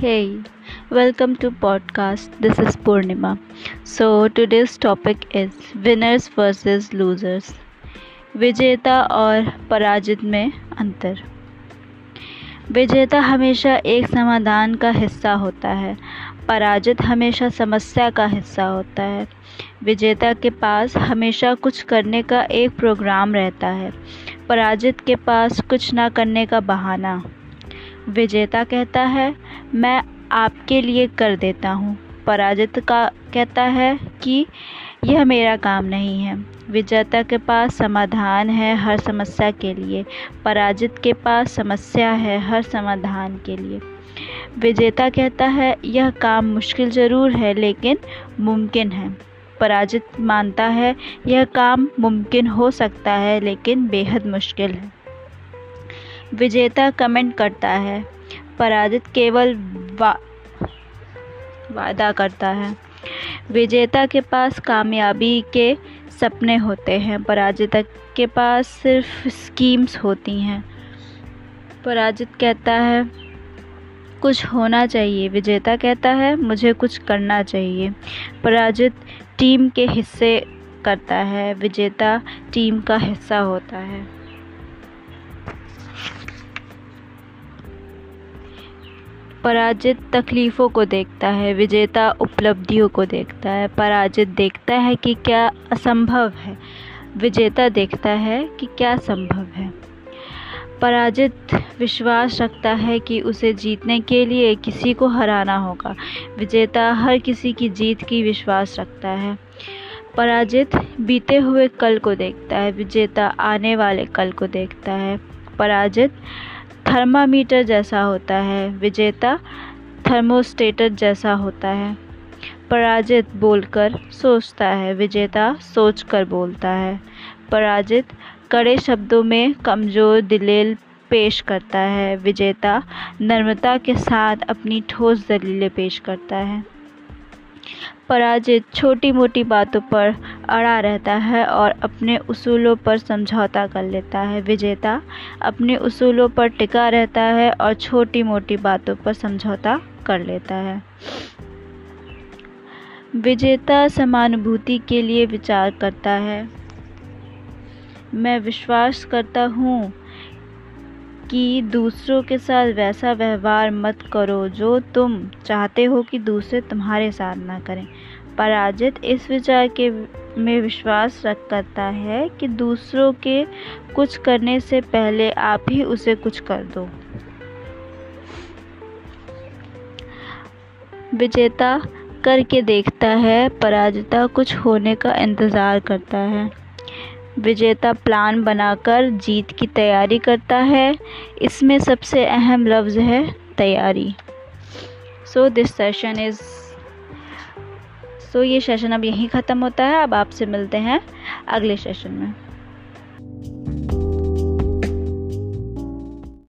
Hey, welcome to podcast. This is Purnima. So today's topic is winners versus losers. विजेता और पराजित में अंतर विजेता हमेशा एक समाधान का हिस्सा होता है पराजित हमेशा समस्या का हिस्सा होता है विजेता के पास हमेशा कुछ करने का एक प्रोग्राम रहता है पराजित के पास कुछ ना करने का बहाना विजेता कहता है, मैं आपके लिए कर देता हूँ। पराजित का कहता है कि, यह मेरा काम नहीं है। विजेता के पास समाधान है हर समस्या के लिए। पराजित के पास समस्या है हर समाधान के लिए। विजेता कहता है, यह काम मुश्किल ज़रूर है, लेकिन मुमकिन है। पराजित मानता है, यह काम मुमकिन हो सकता है, लेकिन बेहद मुश्किल है। विजेता कमेंट करता है। पराजित केवल वा, वादा करता है। विजेता के पास कामयाबी के सपने होते हैं। पराजित के पास सिर्फ़ स्कीम्स होती हैं। पराजित कहता है, कुछ होना चाहिए। विजेता कहता है, मुझे कुछ करना चाहिए। पराजित टीम के हिस्से करता है। विजेता टीम का हिस्सा होता है। पराजित तकलीफ़ों को देखता है, विजेता उपलब्धियों को देखता है। पराजित देखता है कि क्या असंभव है। विजेता देखता है कि क्या संभव है। पराजित विश्वास रखता है कि उसे जीतने के लिए किसी को हराना होगा। विजेता हर किसी की जीत की विश्वास रखता है। पराजित बीते हुए कल को देखता है। विजेता आने वाले कल को देखता है। पराजित थर्मामीटर जैसा होता है, विजेता थर्मोस्टेटर जैसा होता है। पराजित बोलकर सोचता है, विजेता सोचकर बोलता है। पराजित कड़े शब्दों में कमज़ोर दिलेल पेश करता है, विजेता नम्रता के साथ अपनी ठोस दलीलें पेश करता है। पराजित छोटी मोटी बातों पर अड़ा रहता है और अपने उसूलों पर समझौता कर लेता है। विजेता अपने उसूलों पर टिका रहता है और छोटी मोटी बातों पर समझौता कर लेता है। विजेता समानुभूति के लिए विचार करता है। मैं विश्वास करता हूँ कि दूसरों के साथ वैसा व्यवहार मत करो जो तुम चाहते हो कि दूसरे तुम्हारे साथ ना करें। पराजित इस विचार के में विश्वास रख करता है कि दूसरों के कुछ करने से पहले आप ही उसे कुछ कर दो। विजेता करके देखता है, पराजिता कुछ होने का इंतज़ार करता है। विजेता प्लान बनाकर जीत की तैयारी करता है। इसमें सबसे अहम लफ्ज़ है तैयारी। So this session is so ये सेशन अब यहीं ख़त्म होता है। अब आपसे मिलते हैं अगले सेशन में।